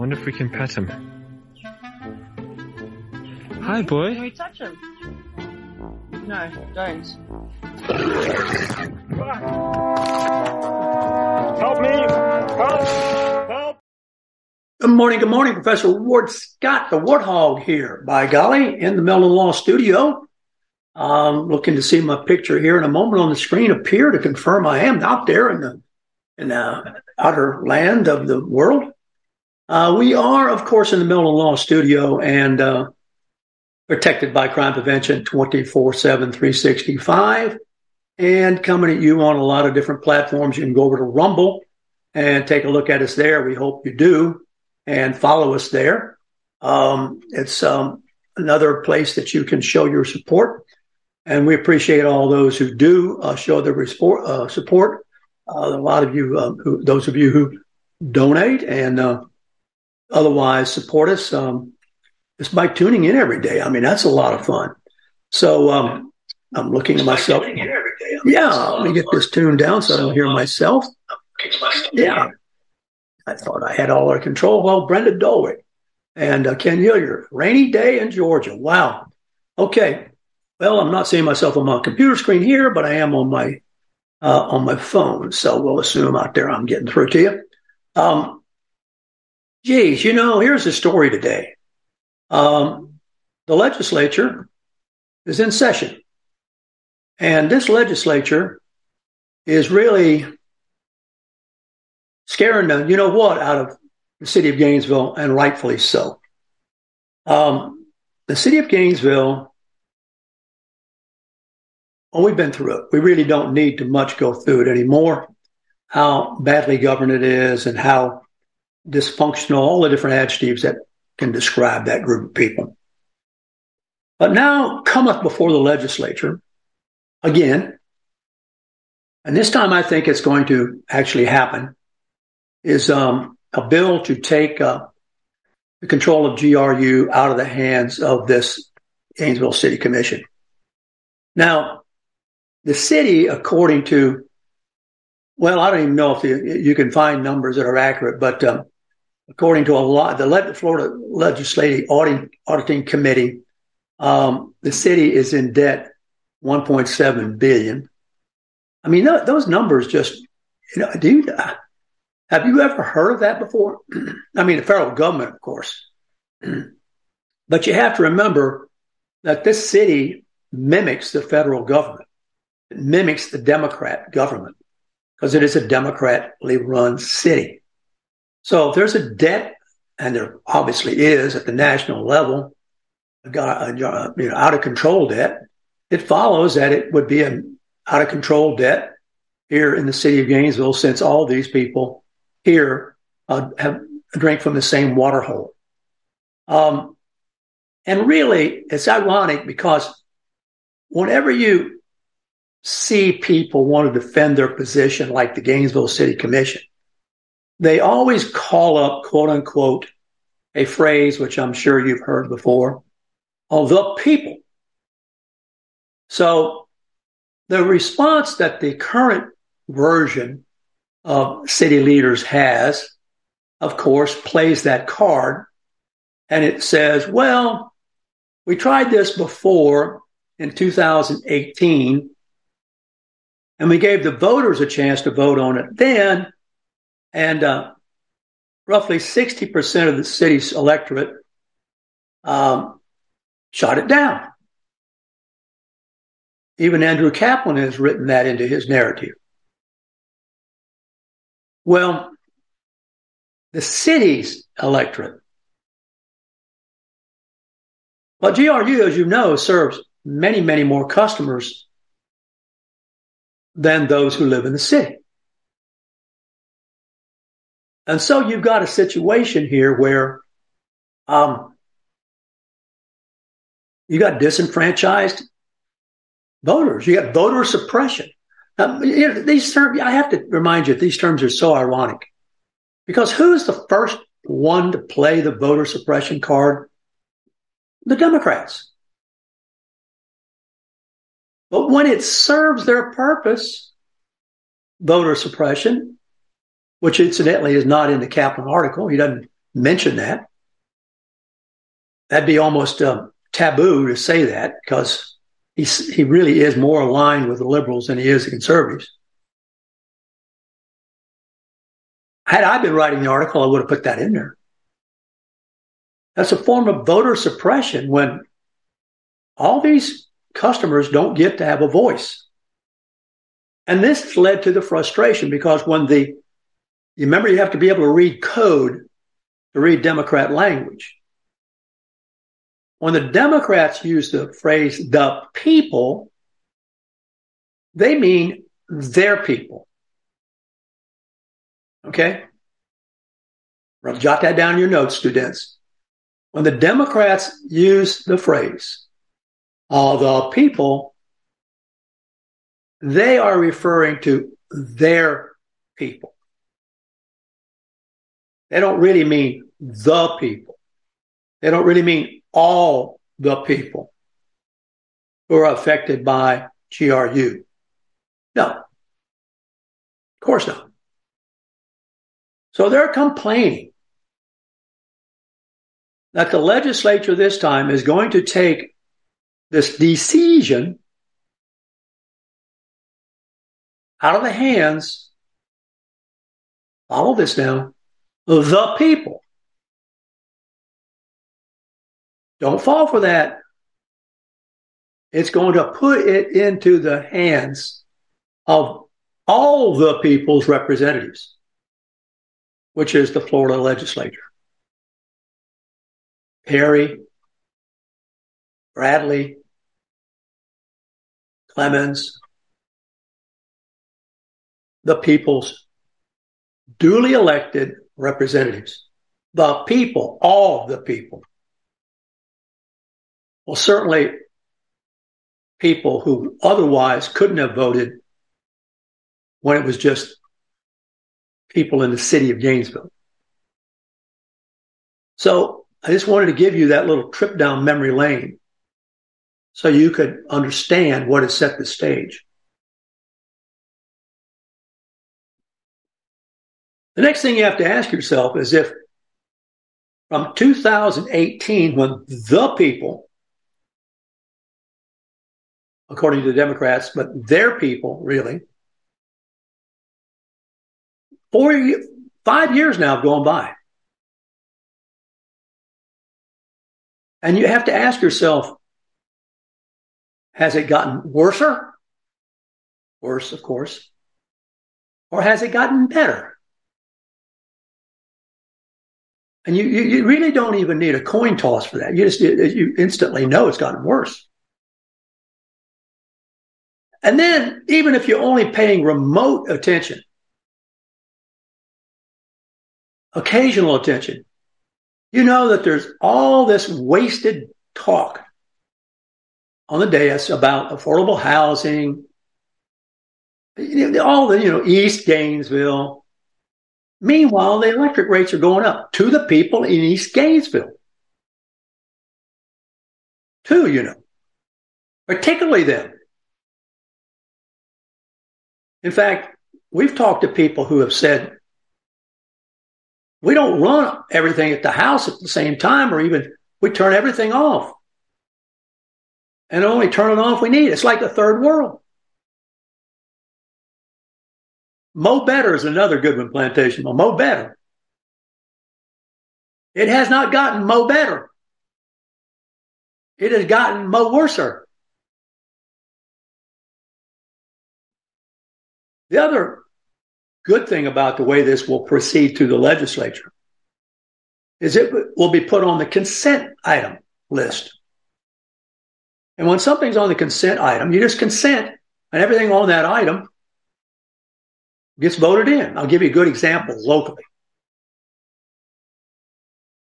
Wonder if we can pet him. Hi, boy. Can we touch him? No, don't. Help me! Help! Help! Good morning, good morning, Professor Ward Scott, the Warthog here, by golly, in the Meldon Law Studio. Um, looking to see my picture here in a moment on the screen appear to confirm I am out there in the in the outer land of the world. Uh, we are, of course, in the Meldon Law Studio and uh, protected by crime prevention 24 7, 365, and coming at you on a lot of different platforms. You can go over to Rumble and take a look at us there. We hope you do and follow us there. Um, it's um, another place that you can show your support. And we appreciate all those who do uh, show their uh, support. Uh, a lot of you, um, who, those of you who donate and uh, otherwise support us, um, just by tuning in every day. I mean, that's a lot of fun. So um, I'm looking at myself. Yeah, let me get this tuned down so I don't hear myself. Yeah. I thought I had all our control. Well, Brenda Dolwick and uh, Ken Hillier. Rainy day in Georgia. Wow. Okay. Well, I'm not seeing myself on my computer screen here, but I am on my uh, on my phone. So we'll assume out there I'm getting through to you. Um, geez, you know, here's the story today. Um, the legislature is in session, and this legislature is really scaring the you know what out of the city of Gainesville, and rightfully so. Um, the city of Gainesville, well, we've been through it. We really don't need to much go through it anymore. How badly governed it is, and how dysfunctional, all the different adjectives that can describe that group of people. But now cometh before the legislature again, and this time I think it's going to actually happen is um, a bill to take uh, the control of GRU out of the hands of this Gainesville City Commission. Now, the city, according to, well, I don't even know if you, you can find numbers that are accurate, but um, according to a lot, the Florida Legislative Auditing, Auditing Committee, um, the city is in debt 1.7 billion. I mean, th- those numbers just, you know, do you, have you ever heard of that before? I mean, the federal government, of course. but you have to remember that this city mimics the federal government. It mimics the Democrat government because it is a democratically run city. So if there's a debt, and there obviously is at the national level, got a, you know, out of control debt, it follows that it would be an out of control debt here in the city of Gainesville since all these people here uh, have drank from the same water hole. Um, and really, it's ironic because whenever you see people want to defend their position, like the Gainesville City Commission, they always call up, quote unquote, a phrase which I'm sure you've heard before, of the people. So the response that the current version of city leaders has, of course, plays that card. And it says, well, we tried this before in 2018, and we gave the voters a chance to vote on it then. And uh, roughly 60% of the city's electorate um, shot it down. Even Andrew Caplan has written that into his narrative. Well, the city's electorate. Well, GRU, as you know, serves many, many more customers than those who live in the city. And so you've got a situation here where um, you got disenfranchised voters. You got voter suppression. Now, you know, these terms, I have to remind you, these terms are so ironic because who's the first one to play the voter suppression card? The Democrats. But when it serves their purpose, voter suppression, which incidentally is not in the Caplan article, he doesn't mention that. That'd be almost uh, taboo to say that because he's, he really is more aligned with the liberals than he is the conservatives. Had I been writing the article, I would have put that in there. That's a form of voter suppression when all these customers don't get to have a voice. And this led to the frustration because when the, you remember you have to be able to read code to read Democrat language. When the Democrats use the phrase the people, they mean their people. Okay? Jot that down in your notes, students. When the Democrats use the phrase, all the people, they are referring to their people. They don't really mean the people. They don't really mean all the people who are affected by GRU. No. Of course not. So they're complaining that the legislature this time is going to take this decision out of the hands, follow this now, of the people. Don't fall for that. It's going to put it into the hands of all the people's representatives, which is the Florida legislature. Perry, Bradley, Clemons, the people's duly elected representatives. The people, all the people. Well, certainly people who otherwise couldn't have voted when it was just people in the city of Gainesville. So I just wanted to give you that little trip down memory lane so you could understand what has set the stage. The next thing you have to ask yourself is if from 2018, when the people, according to the Democrats, but their people really, four, five years now have gone by. And you have to ask yourself, has it gotten worse? Worse, of course. Or has it gotten better? And you, you, you, really don't even need a coin toss for that. You just, you instantly know it's gotten worse. And then, even if you're only paying remote attention, occasional attention, you know that there's all this wasted talk on the dais about affordable housing, all the, you know, East Gainesville. Meanwhile, the electric rates are going up to the people in East Gainesville. Too, you know, particularly them. In fact, we've talked to people who have said, we don't run everything at the house at the same time, or even we turn everything off and only turn it off we need. It's like the third world. Mo Better is another good one, Plantation. Mo Better. It has not gotten Mo Better. It has gotten Mo Worser. The other good thing about the way this will proceed through the legislature is it will be put on the consent item list. And when something's on the consent item, you just consent and everything on that item gets voted in. I'll give you a good example locally.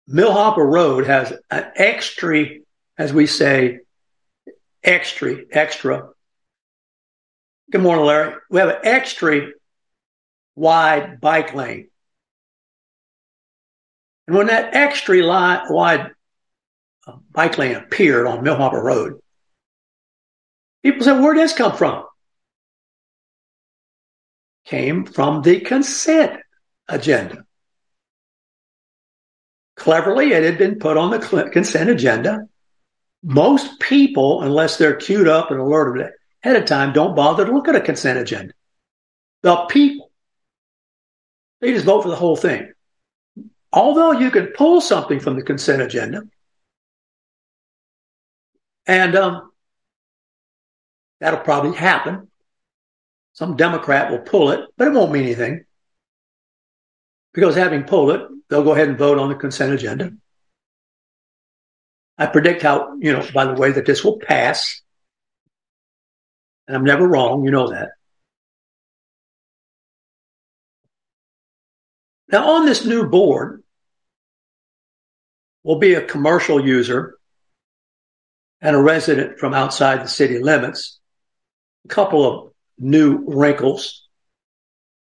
Millhopper Road has an extra, as we say, extra, extra. Good morning, Larry. We have an extra wide bike lane. And when that extra wide uh, bike lane appeared on Millhopper Road, people said, where did this come from? Came from the consent agenda. Cleverly, it had been put on the consent agenda. Most people, unless they're queued up and alerted ahead of time, don't bother to look at a consent agenda. The people, they just vote for the whole thing. Although you can pull something from the consent agenda, and um, that'll probably happen. Some Democrat will pull it, but it won't mean anything. Because having pulled it, they'll go ahead and vote on the consent agenda. I predict how, you know, by the way, that this will pass. And I'm never wrong, you know that. Now, on this new board will be a commercial user and a resident from outside the city limits. A couple of new wrinkles.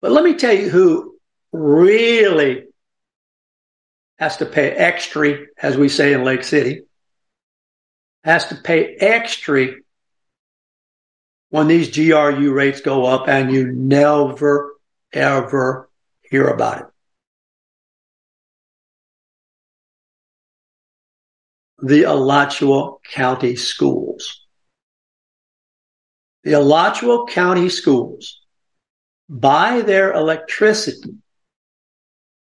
But let me tell you who really has to pay extra, as we say in Lake City, has to pay extra when these GRU rates go up and you never, ever hear about it. The Alachua County Schools. The Alachua County Schools buy their electricity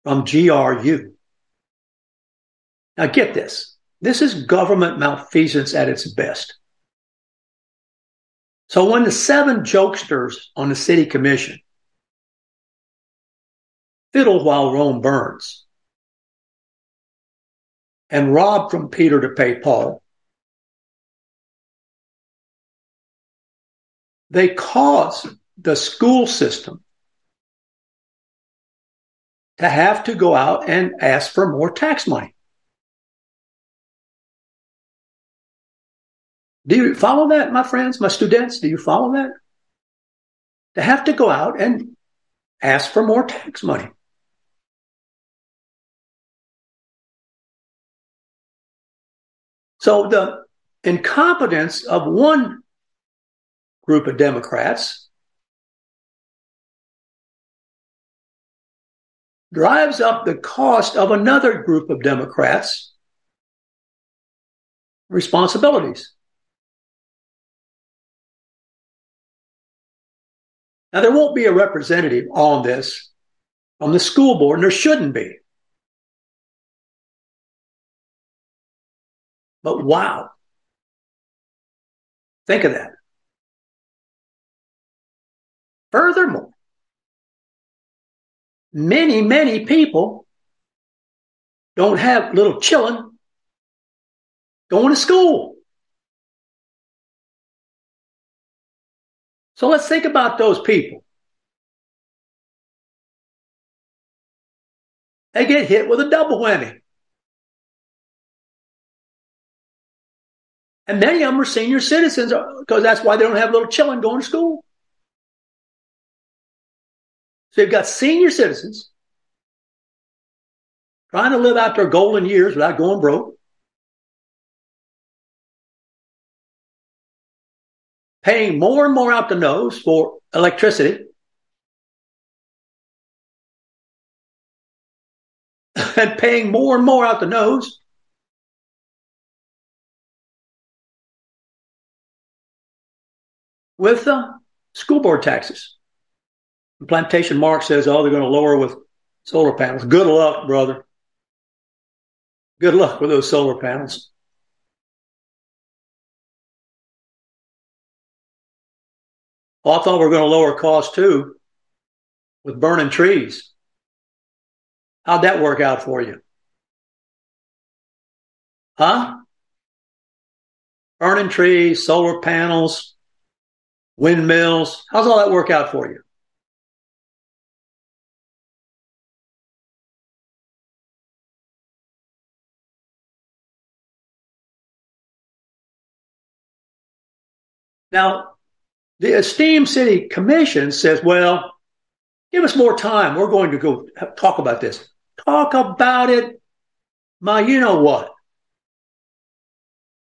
from GRU. Now get this. This is government malfeasance at its best. So when the seven jokesters on the city commission fiddle while Rome burns and rob from Peter to pay Paul, they cause the school system to have to go out and ask for more tax money. Do you follow that, my friends, my students? Do you follow that? To have to go out and ask for more tax money. So the incompetence of one group of Democrats drives up the cost of another group of Democrats' responsibilities. Now, there won't be a representative on this on the school board, and there shouldn't be. But wow. Think of that. Furthermore, many, many people don't have little children going to school. So let's think about those people. They get hit with a double whammy. And many of them are senior citizens because that's why they don't have little children going to school. So you've got senior citizens trying to live out their golden years without going broke. Paying more and more out the nose for electricity. and paying more and more out the nose with uh, school board taxes. Plantation Mark says, oh, they're going to lower with solar panels. Good luck, brother. Good luck with those solar panels. Well, I thought we were going to lower costs too with burning trees. How'd that work out for you? Huh? Burning trees, solar panels, windmills. How's all that work out for you? Now, the esteemed city commission says, well, give us more time. We're going to go talk about this. Talk about it, my, you know what?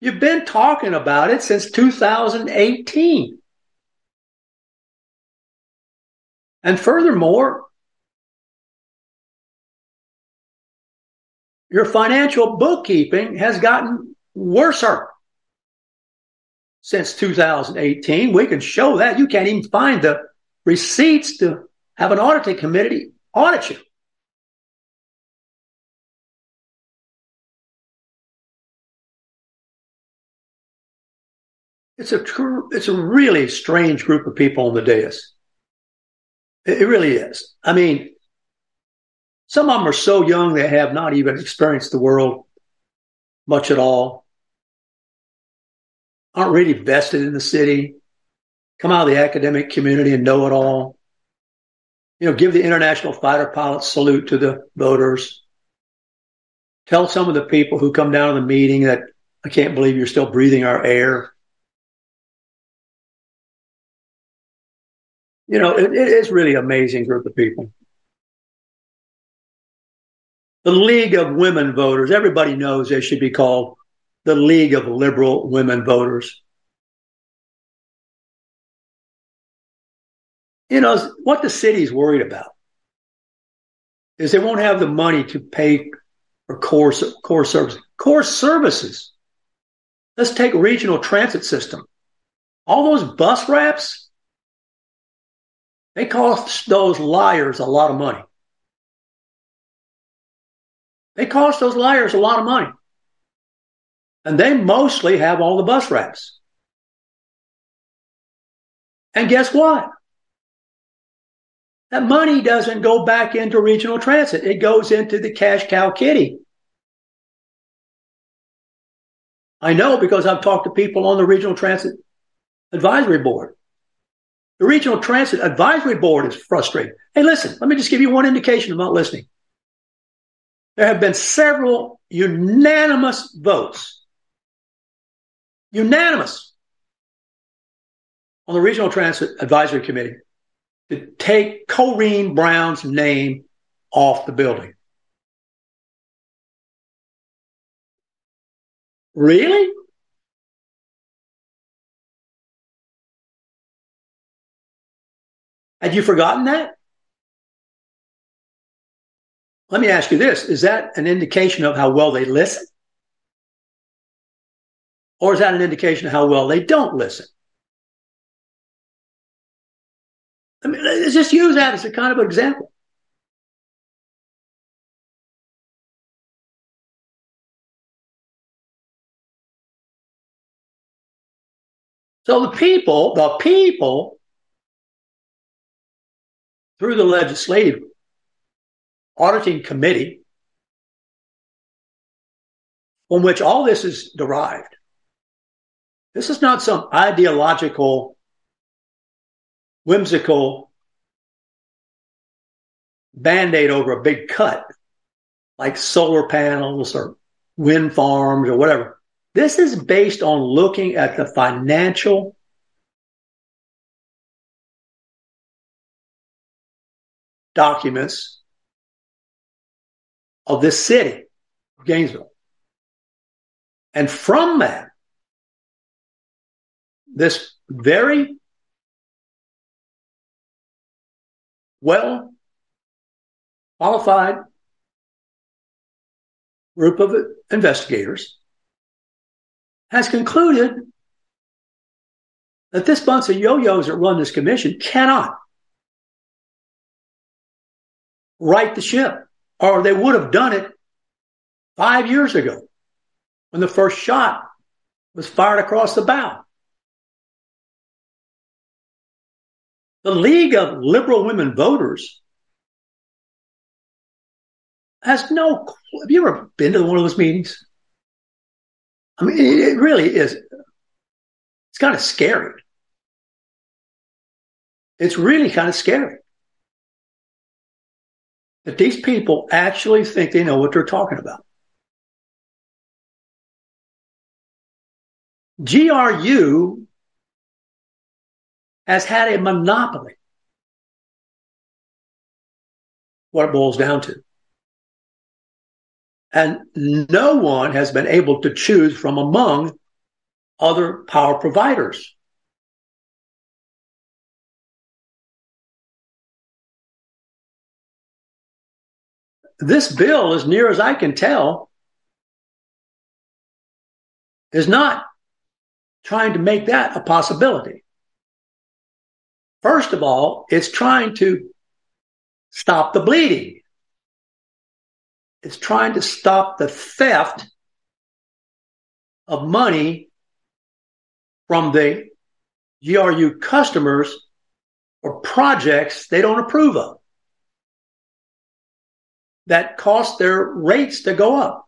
You've been talking about it since 2018. And furthermore, your financial bookkeeping has gotten worse since 2018. We can show that. You can't even find the receipts to have an auditing committee audit you. It's a true, it's a really strange group of people on the dais. It, it really is. I mean, some of them are so young they have not even experienced the world much at all, aren't really vested in the city, come out of the academic community and know it all. You know, give the international fighter pilots salute to the voters. Tell some of the people who come down to the meeting that I can't believe you're still breathing our air. You know, it, it is really amazing group of people. The League of Women Voters, everybody knows they should be called the League of Liberal Women Voters. You know, what the city's worried about is they won't have the money to pay for core, core services. Core services. Let's take regional transit system. All those bus wraps, they cost those liars a lot of money. They cost those liars a lot of money. And they mostly have all the bus wraps. And guess what? That money doesn't go back into regional transit. It goes into the cash cow kitty. I know because I've talked to people on the regional transit advisory board. The regional transit advisory board is frustrated. Hey, listen, let me just give you one indication about listening. There have been several unanimous votes, unanimous, on the Regional Transit Advisory Committee to take Corrine Brown's name off the building. Really? Had you forgotten that? Let me ask you this is that an indication of how well they listen? Or is that an indication of how well they don't listen? I mean, let's just use that as a kind of example. So the people, the people, through the legislative auditing committee from which all this is derived. This is not some ideological, whimsical band aid over a big cut like solar panels or wind farms or whatever. This is based on looking at the financial documents of this city, Gainesville. And from that, this very well qualified group of investigators has concluded that this bunch of yo-yos that run this commission cannot right the ship or they would have done it five years ago when the first shot was fired across the bow. The League of Liberal Women Voters has no. Have you ever been to one of those meetings? I mean, it really is. It's kind of scary. It's really kind of scary that these people actually think they know what they're talking about. GRU has had a monopoly. What it boils down to. And no one has been able to choose from among other power providers. This bill, as near as I can tell, is not trying to make that a possibility. First of all, it's trying to stop the bleeding. It's trying to stop the theft of money from the GRU customers or projects they don't approve of that cost their rates to go up.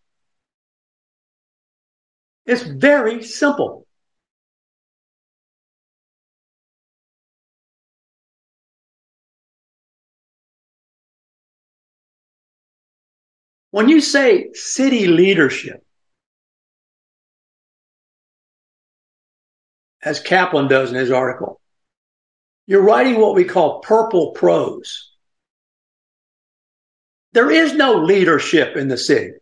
It's very simple. When you say city leadership, as Caplan does in his article, you're writing what we call purple prose. There is no leadership in the city.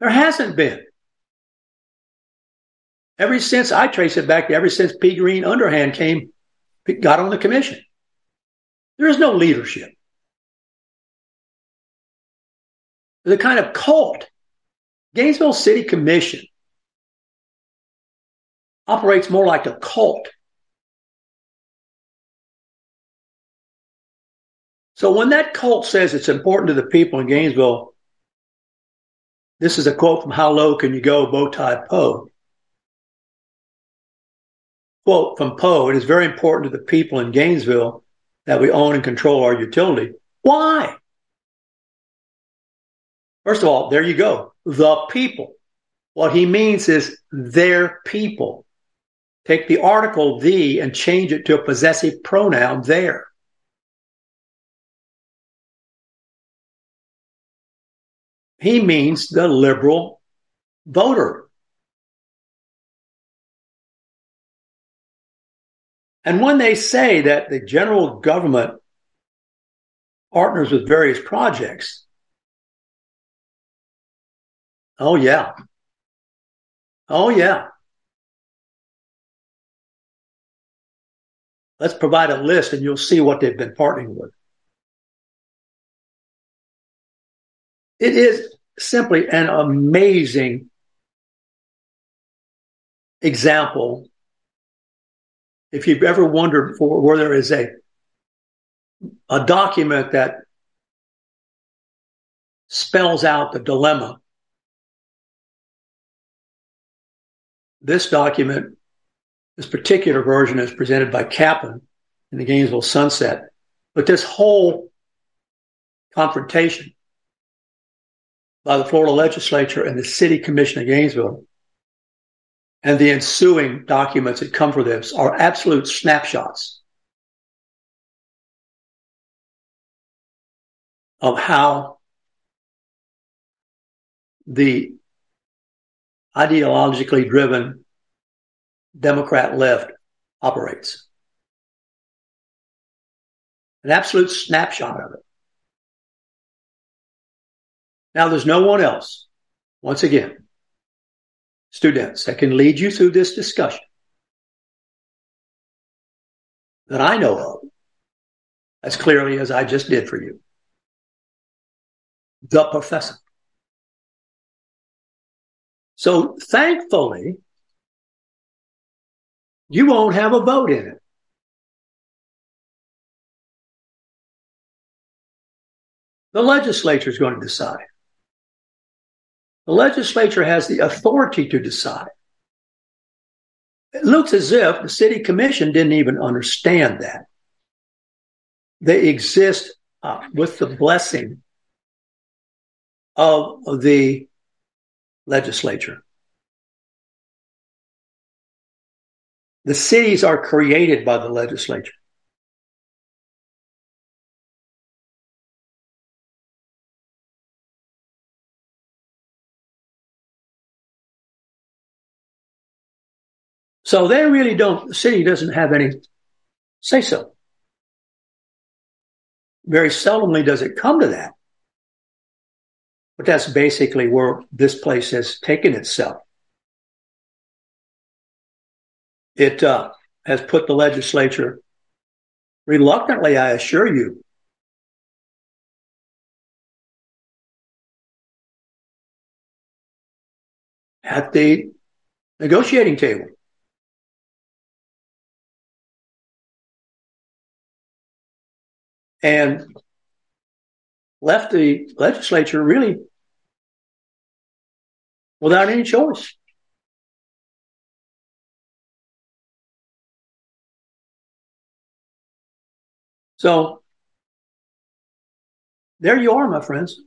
There hasn't been. Ever since I trace it back to ever since Pegeen Hanrahan came, got on the commission. There is no leadership. There's a kind of cult. Gainesville City Commission operates more like a cult. So when that cult says it's important to the people in Gainesville, this is a quote from How Low Can You Go, Bowtie Poe. Quote from Poe, it is very important to the people in Gainesville that we own and control our utility. Why? First of all, there you go. The people. What he means is their people. Take the article the and change it to a possessive pronoun there. He means the liberal voter. And when they say that the general government partners with various projects, oh, yeah. Oh, yeah. Let's provide a list and you'll see what they've been partnering with. It is simply an amazing example. If you've ever wondered for where there is a a document that spells out the dilemma, this document, this particular version is presented by Caplan in the Gainesville Sunset. But this whole confrontation by the Florida legislature and the city commission of Gainesville and the ensuing documents that come from this are absolute snapshots of how the ideologically driven Democrat left operates. An absolute snapshot of it. Now, there's no one else, once again, students, that can lead you through this discussion that I know of as clearly as I just did for you. The professor. So thankfully, you won't have a vote in it. The legislature is going to decide. The legislature has the authority to decide. It looks as if the city commission didn't even understand that. They exist uh, with the blessing of the legislature. The cities are created by the legislature. So they really don't, the city doesn't have any say so. Very seldomly does it come to that. But that's basically where this place has taken itself. It uh, has put the legislature, reluctantly, I assure you, at the negotiating table. And left the legislature really without any choice. So there you are, my friends.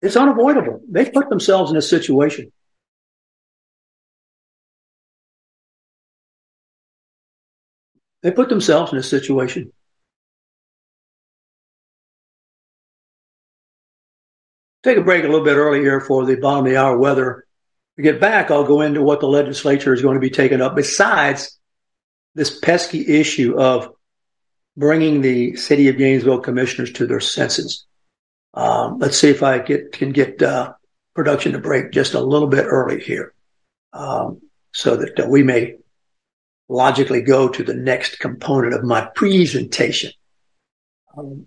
It's unavoidable. They put themselves in a situation. They put themselves in a situation. Take a break a little bit early here for the bottom of the hour weather. To get back, I'll go into what the legislature is going to be taking up besides this pesky issue of bringing the city of Gainesville commissioners to their senses. Um, let's see if I get, can get uh, production to break just a little bit early here, um, so that uh, we may logically go to the next component of my presentation. Um,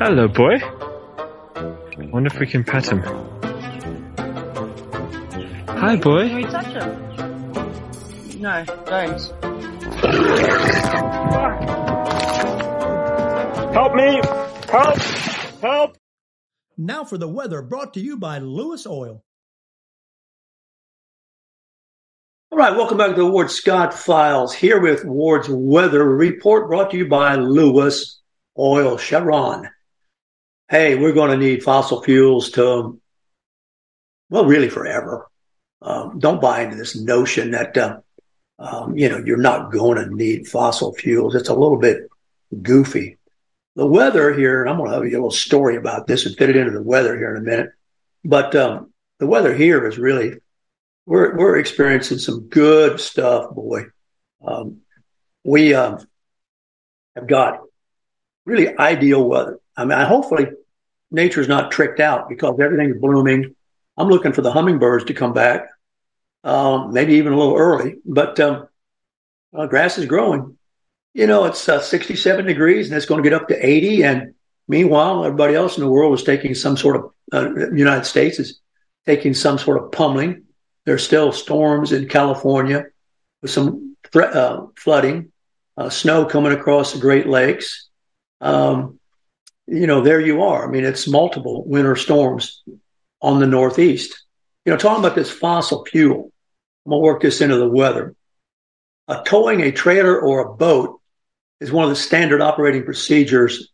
Hello, boy. Wonder if we can pet him. Hi, boy. Can we touch him? No, don't. Help me! Help! Help! Now for the weather brought to you by Lewis Oil. All right, welcome back to the Ward Scott Files. Here with Ward's weather report brought to you by Lewis Oil Chevron. Hey, we're going to need fossil fuels to, well, really forever. Um, don't buy into this notion that, uh, um, you know, you're not going to need fossil fuels. It's a little bit goofy. The weather here, I'm going to have you a little story about this and fit it into the weather here in a minute. But um, the weather here is really, we're we're experiencing some good stuff, boy. Um, we um, have got really ideal weather. I mean, hopefully nature's not tricked out because everything's blooming. I'm looking for the hummingbirds to come back, um, maybe even a little early, but um, uh, grass is growing. You know, it's uh, 67 degrees and it's going to get up to 80. And meanwhile, everybody else in the world is taking some sort of, uh, United States is taking some sort of pummeling. There's still storms in California with some uh, flooding, uh, snow coming across the Great Lakes. Um, you know, there you are. I mean, it's multiple winter storms on the Northeast. You know, talking about this fossil fuel, I'm going to work this into the weather. Uh, towing a trailer or a boat is one of the standard operating procedures.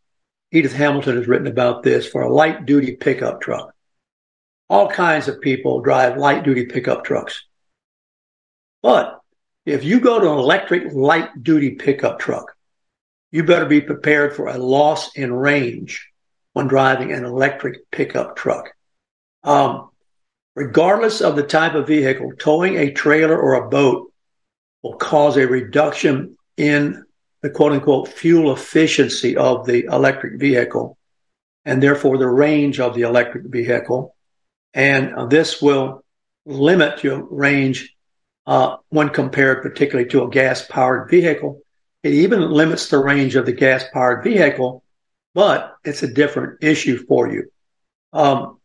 Edith Hamilton has written about this for a light duty pickup truck. All kinds of people drive light duty pickup trucks. But if you go to an electric light duty pickup truck, you better be prepared for a loss in range when driving an electric pickup truck. Um, regardless of the type of vehicle, towing a trailer or a boat will cause a reduction in the quote unquote fuel efficiency of the electric vehicle and therefore the range of the electric vehicle. And this will limit your range uh, when compared particularly to a gas powered vehicle it even limits the range of the gas powered vehicle, but it's a different issue for you. Um,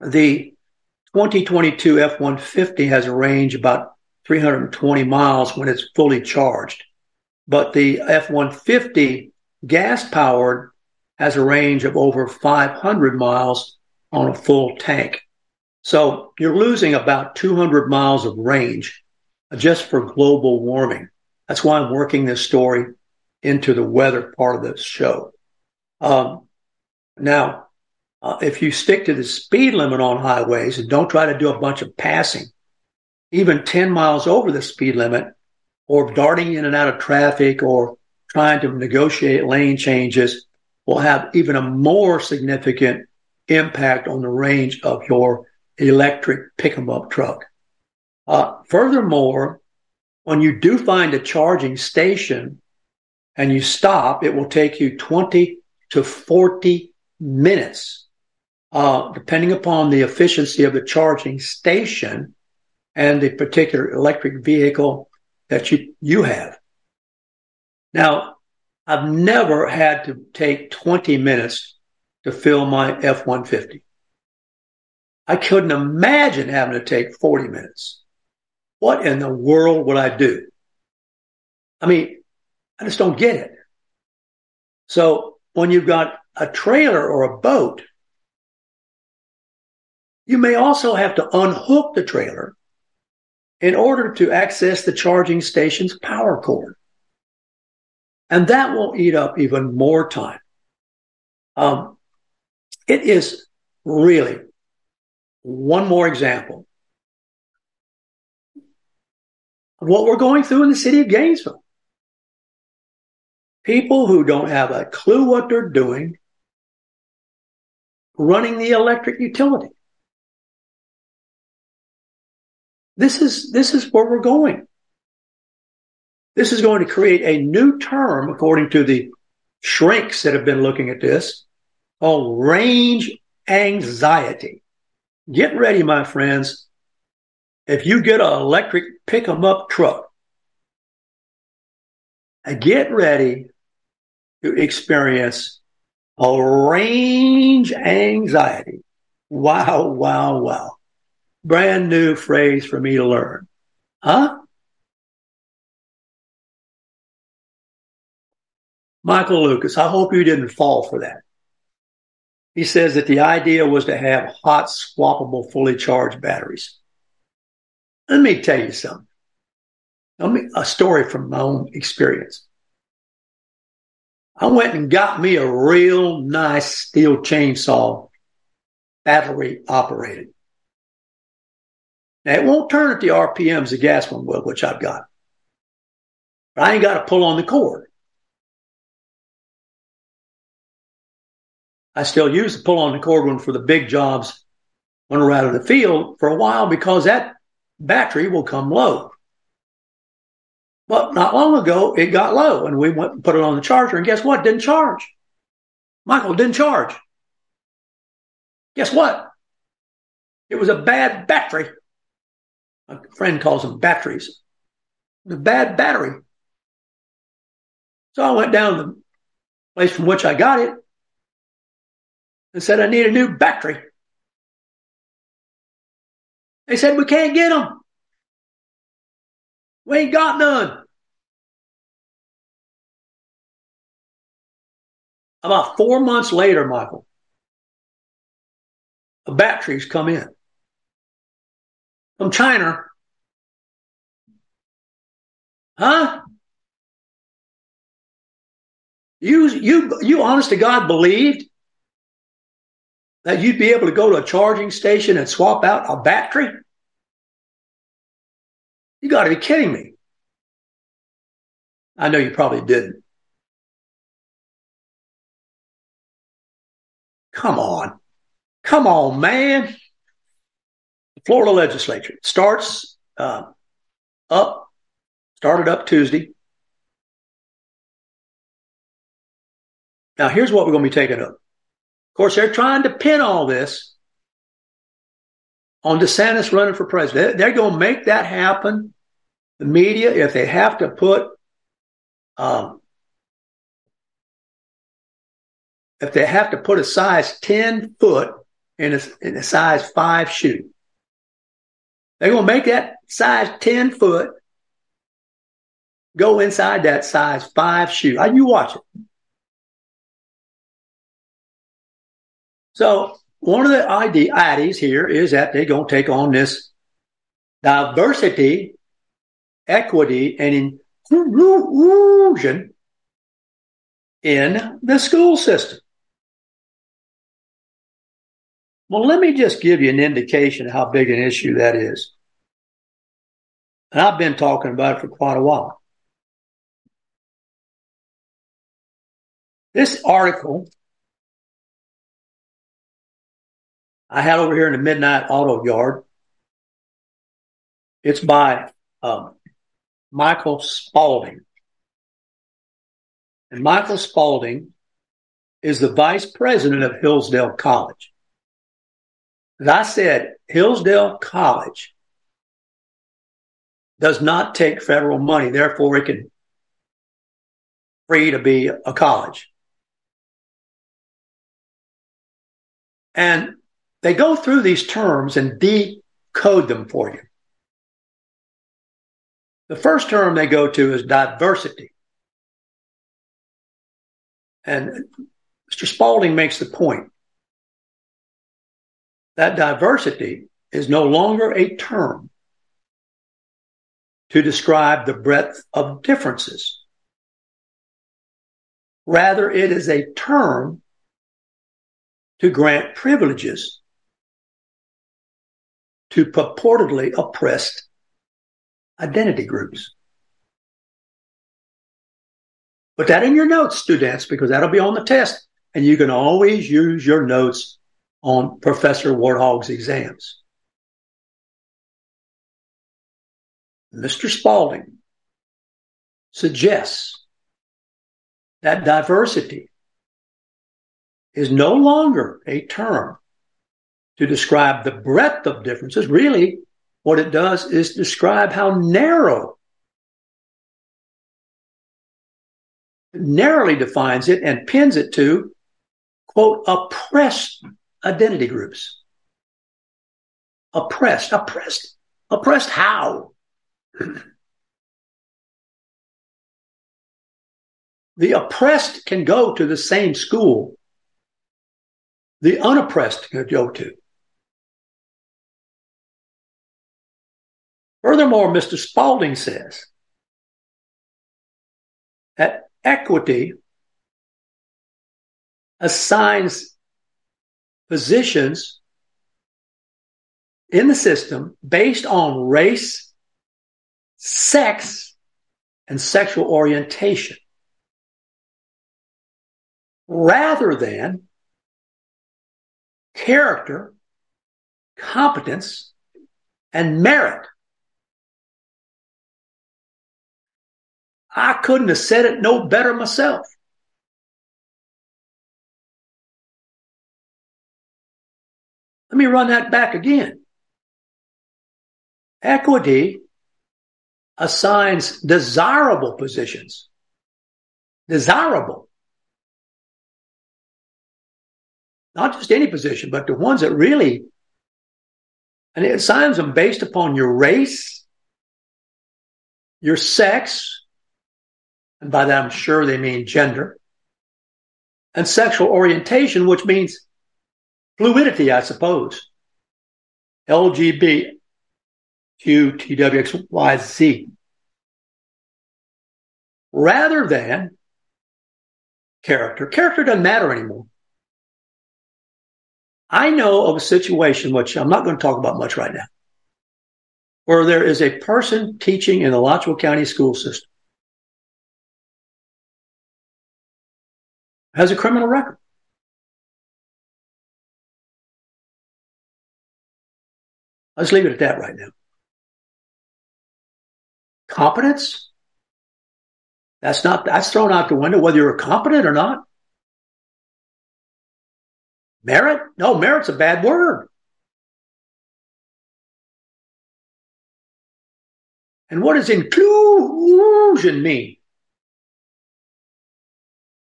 the 2022 F 150 has a range about 320 miles when it's fully charged, but the F 150 gas powered has a range of over 500 miles on a full tank. So you're losing about 200 miles of range just for global warming. That's why I'm working this story into the weather part of the show. Um, now, uh, if you stick to the speed limit on highways and don't try to do a bunch of passing, even 10 miles over the speed limit, or darting in and out of traffic or trying to negotiate lane changes will have even a more significant impact on the range of your electric pick 'em up truck. Uh, furthermore, when you do find a charging station and you stop, it will take you 20 to 40 minutes, uh, depending upon the efficiency of the charging station and the particular electric vehicle that you, you have. Now, I've never had to take 20 minutes to fill my F 150. I couldn't imagine having to take 40 minutes. What in the world would I do? I mean, I just don't get it. So when you've got a trailer or a boat, you may also have to unhook the trailer in order to access the charging station's power cord. And that will eat up even more time. Um, it is really one more example what we're going through in the city of Gainesville. People who don't have a clue what they're doing running the electric utility. This is, this is where we're going. This is going to create a new term, according to the shrinks that have been looking at this, called range anxiety. Get ready, my friends if you get an electric pick 'em up truck, uh, get ready to experience a range anxiety. Wow, wow, wow. Brand new phrase for me to learn. Huh? Michael Lucas, I hope you didn't fall for that. He says that the idea was to have hot, swappable, fully charged batteries. Let me tell you something. Let me, a story from my own experience. I went and got me a real nice steel chainsaw, battery operated. Now it won't turn at the RPMs the gas one will, which I've got. But I ain't got to pull on the cord. I still use the pull on the cord one for the big jobs when we're out of the field for a while because that battery will come low. But not long ago, it got low and we went and put it on the charger and guess what? Didn't charge. Michael didn't charge. Guess what? It was a bad battery. A friend calls them batteries. The bad battery. So I went down to the place from which I got it and said, I need a new battery. They said, we can't get them. We ain't got none. About four months later, Michael, the batteries come in from China. Huh? You, you, you honest to God believed that you'd be able to go to a charging station and swap out a battery? You got to be kidding me. I know you probably didn't. Come on. Come on, man. The Florida legislature starts uh, up, started up Tuesday. Now, here's what we're going to be taking up. Course, they're trying to pin all this on DeSantis running for president. They're going to make that happen. The media, if they have to put, um, if they have to put a size 10 foot in a, in a size five shoe, they're going to make that size 10 foot go inside that size five shoe. How you watch it? So one of the ideas here is that they're going to take on this diversity, equity, and inclusion in the school system. Well, let me just give you an indication of how big an issue that is. And I've been talking about it for quite a while. This article I had over here in the Midnight Auto Yard. It's by um, Michael Spalding. And Michael Spalding is the vice president of Hillsdale College. As I said, Hillsdale College does not take federal money, therefore it can free to be a college. And they go through these terms and decode them for you. The first term they go to is diversity. And Mr. Spalding makes the point that diversity is no longer a term to describe the breadth of differences. Rather, it is a term to grant privileges to purportedly oppressed identity groups. Put that in your notes, students, because that'll be on the test. And you can always use your notes on Professor Warthog's exams. Mr. Spalding suggests that diversity is no longer a term to describe the breadth of differences. Really, what it does is describe how narrow, narrowly defines it and pins it to, quote, oppressed identity groups. Oppressed, oppressed, oppressed how? the oppressed can go to the same school the unoppressed can go to. Furthermore, Mr. Spalding says that equity assigns positions in the system based on race, sex, and sexual orientation rather than character, competence, and merit. I couldn't have said it no better myself. Let me run that back again. Equity assigns desirable positions. Desirable. Not just any position, but the ones that really, and it assigns them based upon your race, your sex, and by that I'm sure they mean gender, and sexual orientation, which means fluidity, I suppose. LGBTQTWXYZ. Rather than character. Character doesn't matter anymore. I know of a situation, which I'm not going to talk about much right now, where there is a person teaching in the Alachua County school system has a criminal record. Let's leave it at that right now. Competence? That's not, that's thrown out the window, whether you're competent or not. Merit? No, merit's a bad word. And what does inclusion mean?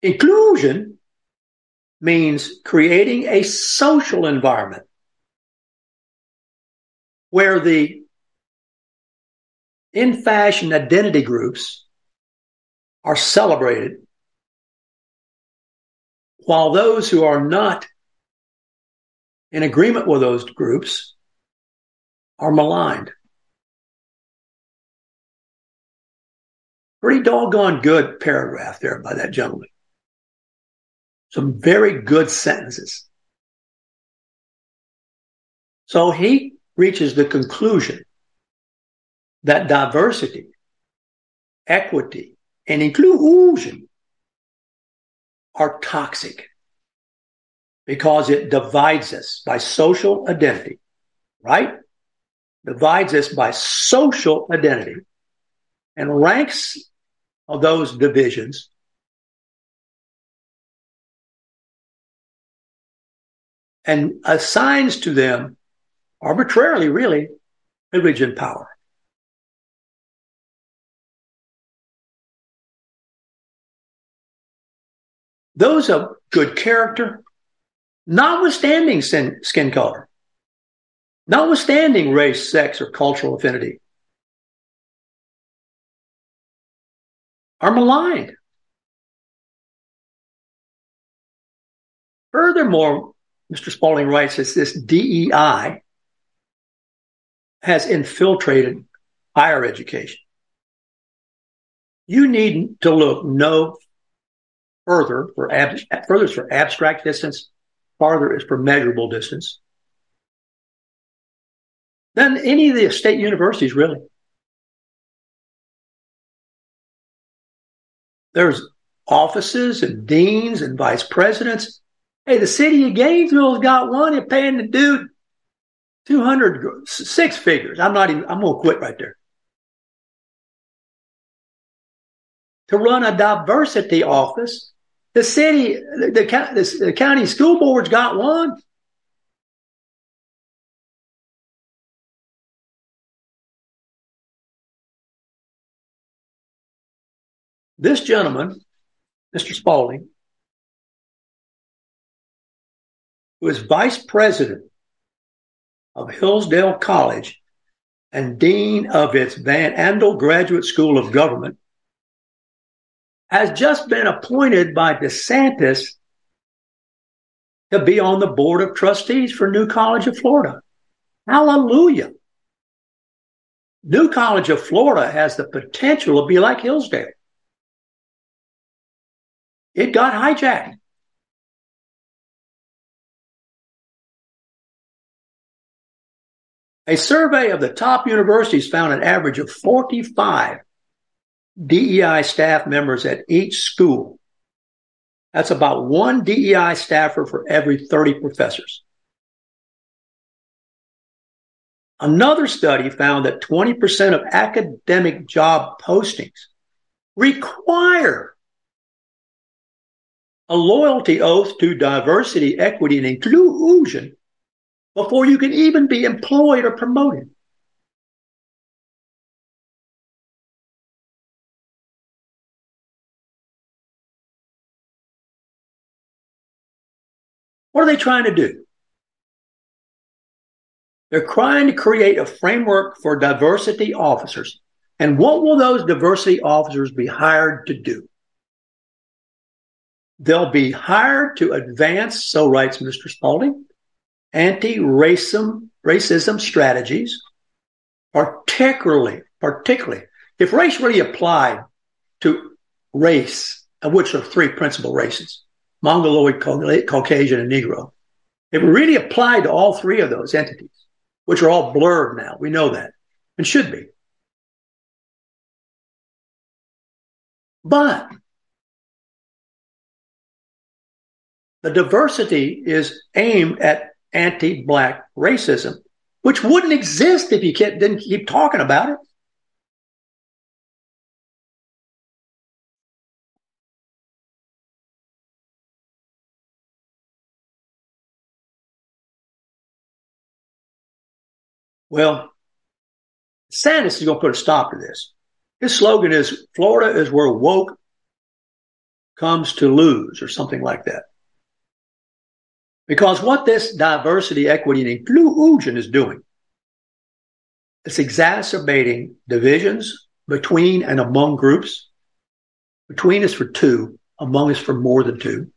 Inclusion means creating a social environment where the in fashion identity groups are celebrated while those who are not in agreement with those groups are maligned. Pretty doggone good paragraph there by that gentleman. Some very good sentences. So he reaches the conclusion that diversity, equity, and inclusion are toxic because it divides us by social identity, right? Divides us by social identity and ranks of those divisions and assigns to them arbitrarily, really, privilege and power. Those of good character, notwithstanding sin, skin color, notwithstanding race, sex, or cultural affinity, are maligned. Furthermore, Mr. Spalding writes that this DEI has infiltrated higher education. You need to look no further for ab- further is for abstract distance, farther is for measurable distance than any of the state universities, really. There's offices and deans and vice presidents. Hey, the city of Gainesville's got one. You're paying the dude 200, six figures. I'm not even, I'm going to quit right there. To run a diversity office, the city, the, the, the county school board's got one. This gentleman, Mr. Spalding, was vice president of Hillsdale College and dean of its Van Andel Graduate School of Government, has just been appointed by DeSantis to be on the board of trustees for New College of Florida. Hallelujah. New College of Florida has the potential to be like Hillsdale. It got hijacked. A survey of the top universities found an average of 45 DEI staff members at each school. That's about one DEI staffer for every 30 professors. Another study found that 20% of academic job postings require a loyalty oath to diversity, equity, and inclusion before you can even be employed or promoted. What are they trying to do? They're trying to create a framework for diversity officers. And what will those diversity officers be hired to do? They'll be hired to advance, so writes Mr. Spalding, anti-racism racism strategies, particularly, particularly, if race really applied to race, of which are three principal races, Mongoloid, Caucasian, and Negro, it really applied to all three of those entities, which are all blurred now. We know that and should be. But the diversity is aimed at anti-black racism, which wouldn't exist if you didn't keep talking about it. Well, DeSantis is going to put a stop to this. His slogan is Florida is where woke comes to lose, or something like that. Because what this diversity, equity, and inclusion is doing, it's exacerbating divisions between and among groups. Between is for two, among is for more than two.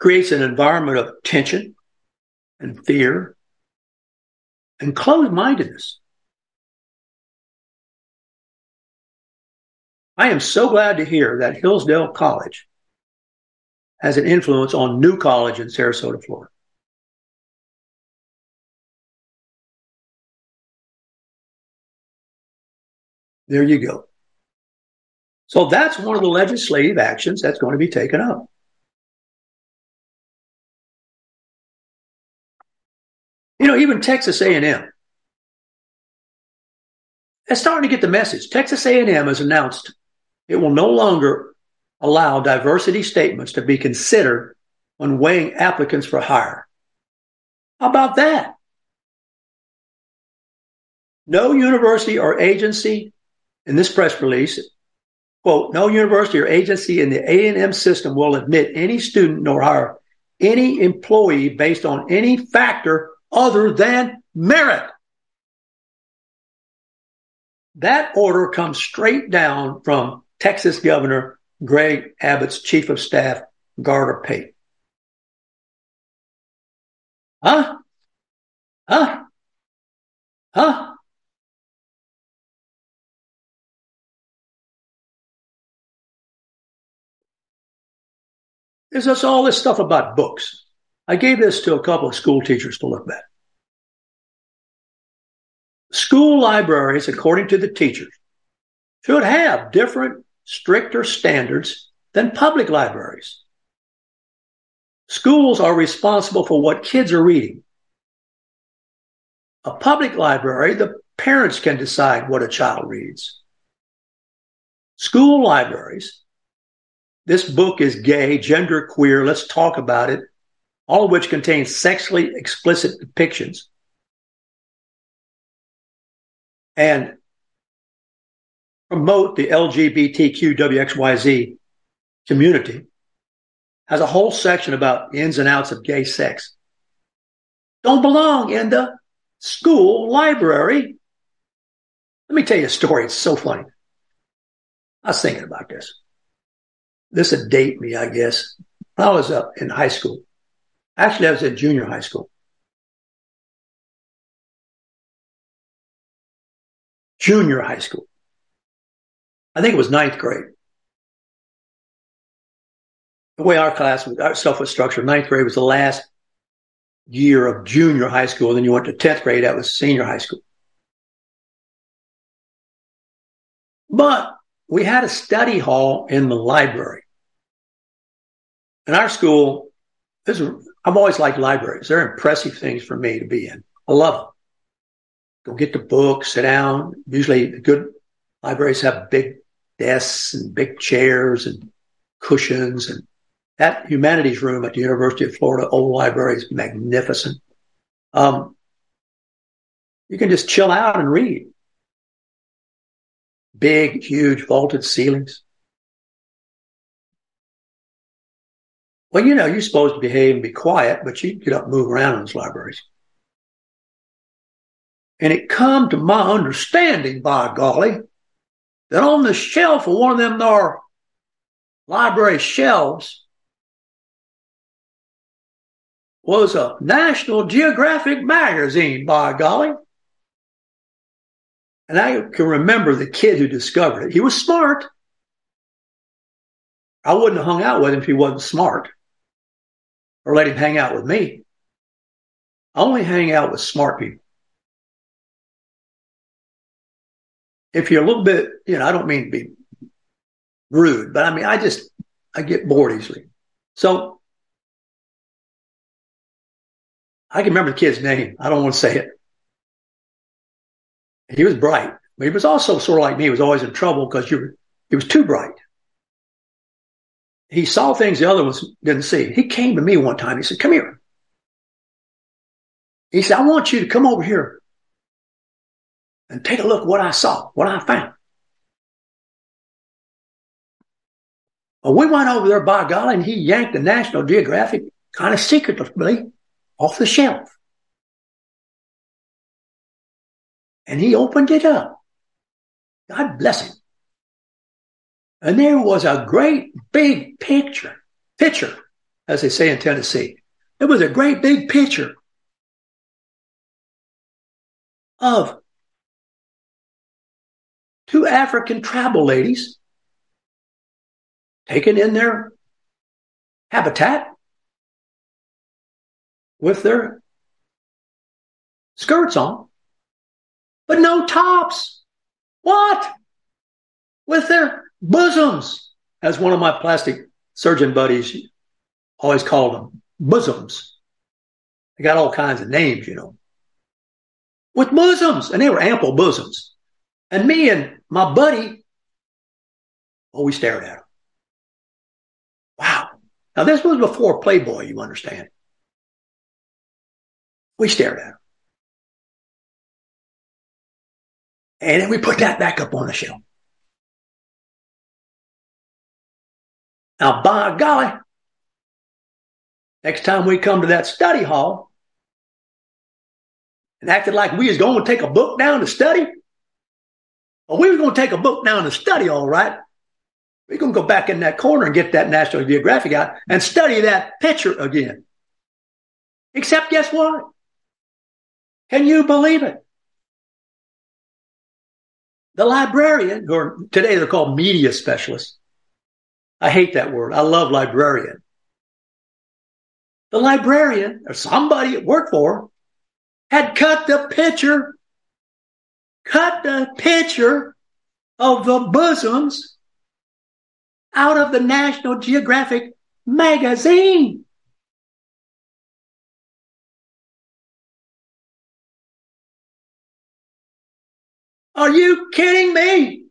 Creates an environment of tension and fear and closed mindedness. I am so glad to hear that Hillsdale College has an influence on New College in Sarasota, Florida. There you go. So that's one of the legislative actions that's going to be taken up. You know, even Texas A&M is starting to get the message. Texas A&M has announced it will no longer allow diversity statements to be considered when weighing applicants for hire. How about that? No university or agency in this press release, quote, no university or agency in the A&M system will admit any student nor hire any employee based on any factor other than merit. That order comes straight down from Texas Governor Greg Abbott's chief of staff, Gardner Pate. Huh? Huh? Huh? There's just all this stuff about books. I gave this to a couple of school teachers to look at. School libraries, according to the teachers, should have different stricter standards than public libraries. Schools are responsible for what kids are reading. A public library, the parents can decide what a child reads. School libraries, this book is gay, gender queer, let's talk about it, all of which contain sexually explicit depictions. And promote the LGBTQWXYZ community has a whole section about ins and outs of gay sex. Don't belong in the school library. Let me tell you a story. It's so funny. I was thinking about this. This would date me, I guess. I was up in high school. Actually, I was in junior high school. Junior high school. I think it was ninth grade. The way our class, our stuff was structured, ninth grade was the last year of junior high school. Then you went to 10th grade. That was senior high school. But we had a study hall in the library. In our school, this is, I've always liked libraries. They're impressive things for me to be in. I love them. Go get the book, sit down. Usually good libraries have big desks and big chairs and cushions and That humanities room at the University of Florida old library is magnificent. Um, you can just chill out and read. Big, huge vaulted ceilings. Well, you know, you're supposed to behave and be quiet, but you get up and move around in those libraries. And it come to my understanding, by golly, that on the shelf of one of them there library shelves was a National Geographic magazine, by golly. And I can remember the kid who discovered it. He was smart. I wouldn't have hung out with him if he wasn't smart or let him hang out with me. I only hang out with smart people. If you're a little bit, you know, I don't mean to be rude, but I mean, I just, I get bored easily. So I can remember the kid's name. I don't want to say it. He was bright, but he was also sort of like me. He was always in trouble because you he was too bright. He saw things the other ones didn't see. He came to me one time. He said, come here. He said, I want you to come over here and take a look at what I saw, what I found. Well, we went over there by golly and he yanked the National Geographic kind of secretly off the shelf. And he opened it up. God bless him. And there was a great big picture, picture, as they say in Tennessee. It was a great big picture of two African tribal ladies taken in their habitat with their skirts on, but no tops. What? With their bosoms, as one of my plastic surgeon buddies always called them, bosoms. They got all kinds of names, you know. With bosoms, and they were ample bosoms. And me and my buddy, oh, we stared at them. Wow. Now, this was before Playboy, you understand. We stared at him. And then we put that back up on the shelf. Now, by golly, next time we come to that study hall and acted like we was going to take a book down to study, or we was going to take a book down to study, all right. We're going to go back in that corner and get that National Geographic out and study that picture again. Except guess what? Can you believe it? The librarian, or today they're called media specialists. I hate that word. I love librarian. The librarian or somebody at work for had cut the picture, cut the picture of the bosoms out of the National Geographic magazine. Are you kidding me?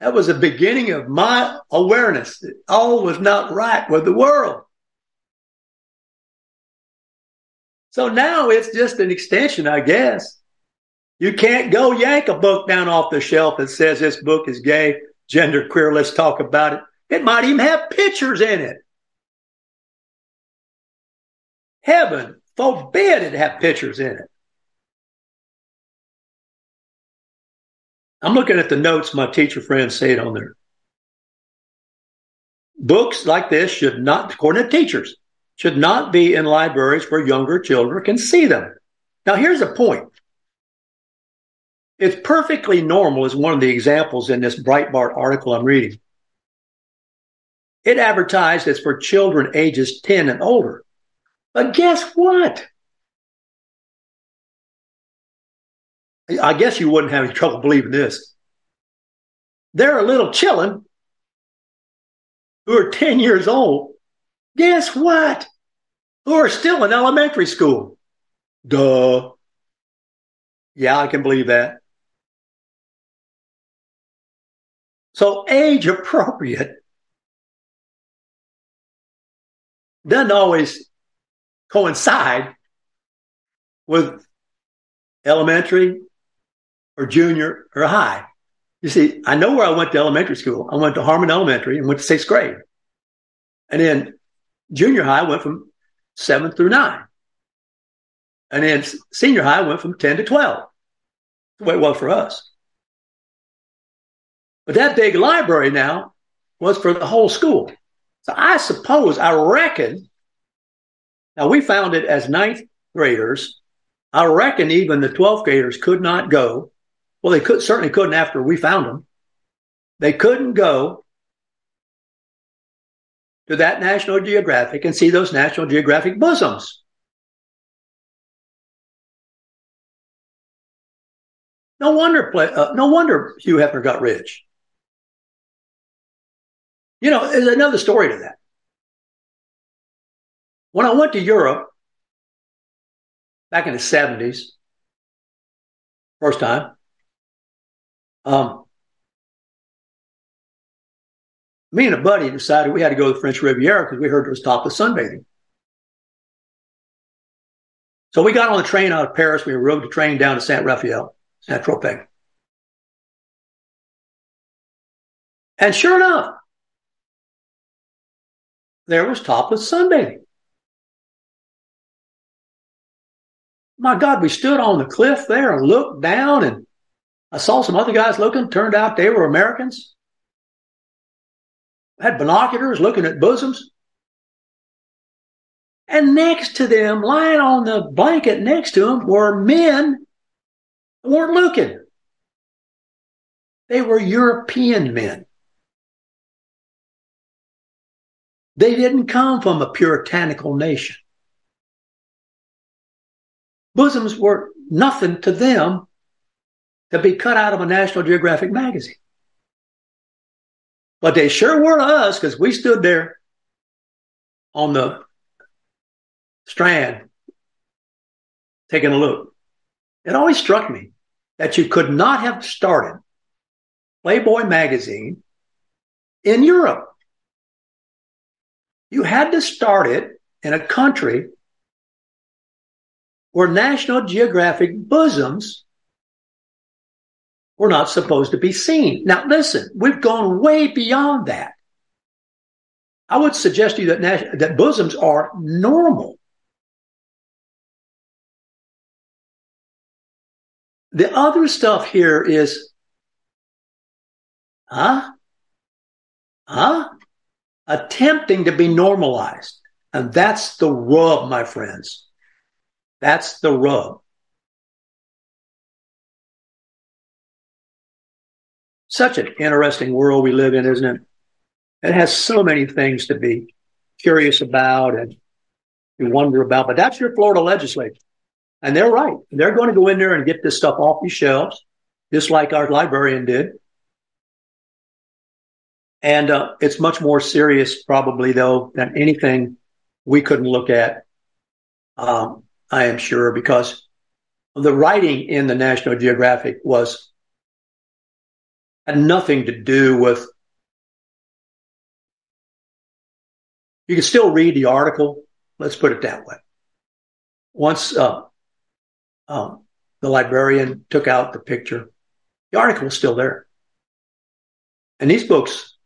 That was the beginning of my awareness that all was not right with the world. So now it's just an extension, I guess. You can't go yank a book down off the shelf that says this book is gay, gender queer, let's talk about it. It might even have pictures in it. Heaven forbid it have pictures in it. I'm looking at the notes my teacher friends said on there. Books like this should not, according to teachers, should not be in libraries where younger children can see them. Now, here's a point. It's perfectly normal, as one of the examples in this Breitbart article I'm reading. It advertised as for children ages 10 and older. But guess what? I guess you wouldn't have any trouble believing this. There are little children who are 10 years old. Guess what? Who are still in elementary school. Duh. Yeah, I can believe that. So age appropriate doesn't always coincide with elementary or junior or high. You see, I know where I went to elementary school. I went to Harmon Elementary and went to sixth grade. And then junior high went from seven through nine. And then senior high went from 10 to 12. the way it was for us. But that big library now was for the whole school. So I suppose, I reckon, now we found it as ninth graders. I reckon even the 12th graders could not go. Well, they could certainly couldn't after we found them. They couldn't go to that National Geographic and see those National Geographic bosoms. No wonder, uh, no wonder Hugh Hefner got rich. You know, there's another story to that. When I went to Europe back in the 70s, first time, um, me and a buddy decided we had to go to the French Riviera because we heard it was topless sunbathing. So we got on the train out of Paris. We rode the train down to Saint Raphael, Saint Tropez. And sure enough, there was topless sunbathing. My God, we stood on the cliff there and looked down, and I saw some other guys looking. Turned out they were Americans. Had binoculars looking at bosoms. And next to them, lying on the blanket next to them, were men who weren't looking. They were European men. They didn't come from a puritanical nation. Bosoms were nothing to them to be cut out of a National Geographic magazine. But they sure were to us because we stood there on the strand taking a look. It always struck me that you could not have started Playboy magazine in Europe. You had to start it in a country where National Geographic bosoms were not supposed to be seen. Now, listen, we've gone way beyond that. I would suggest to you that, that bosoms are normal. The other stuff here is, huh? Huh? attempting to be normalized. And that's the rub, my friends. That's the rub. Such an interesting world we live in, isn't it? It has so many things to be curious about and you wonder about, but that's your Florida legislature. And they're right. They're going to go in there and get this stuff off these shelves, just like our librarian did. And uh, it's much more serious, probably, though, than anything we couldn't look at, um, I am sure, because the writing in the National Geographic was had nothing to do with. You can still read the article. Let's put it that way. Once uh, um, the librarian took out the picture, the article was still there. And these books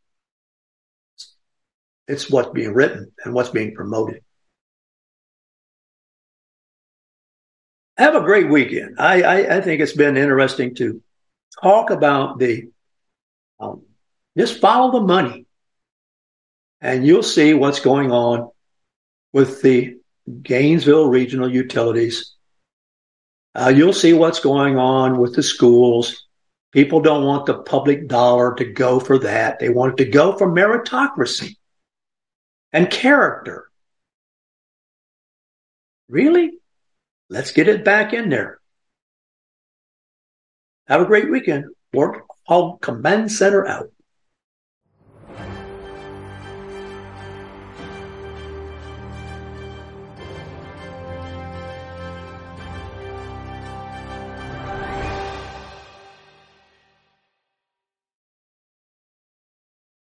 it's what's being written and what's being promoted. Have a great weekend. I, I, I think it's been interesting to talk about the, um, just follow the money and you'll see what's going on with the Gainesville regional utilities. Uh, you'll see what's going on with the schools. People don't want the public dollar to go for that. They want it to go for meritocracy and character. Really? Let's get it back in there. Have a great weekend. Work Hall Command Center out.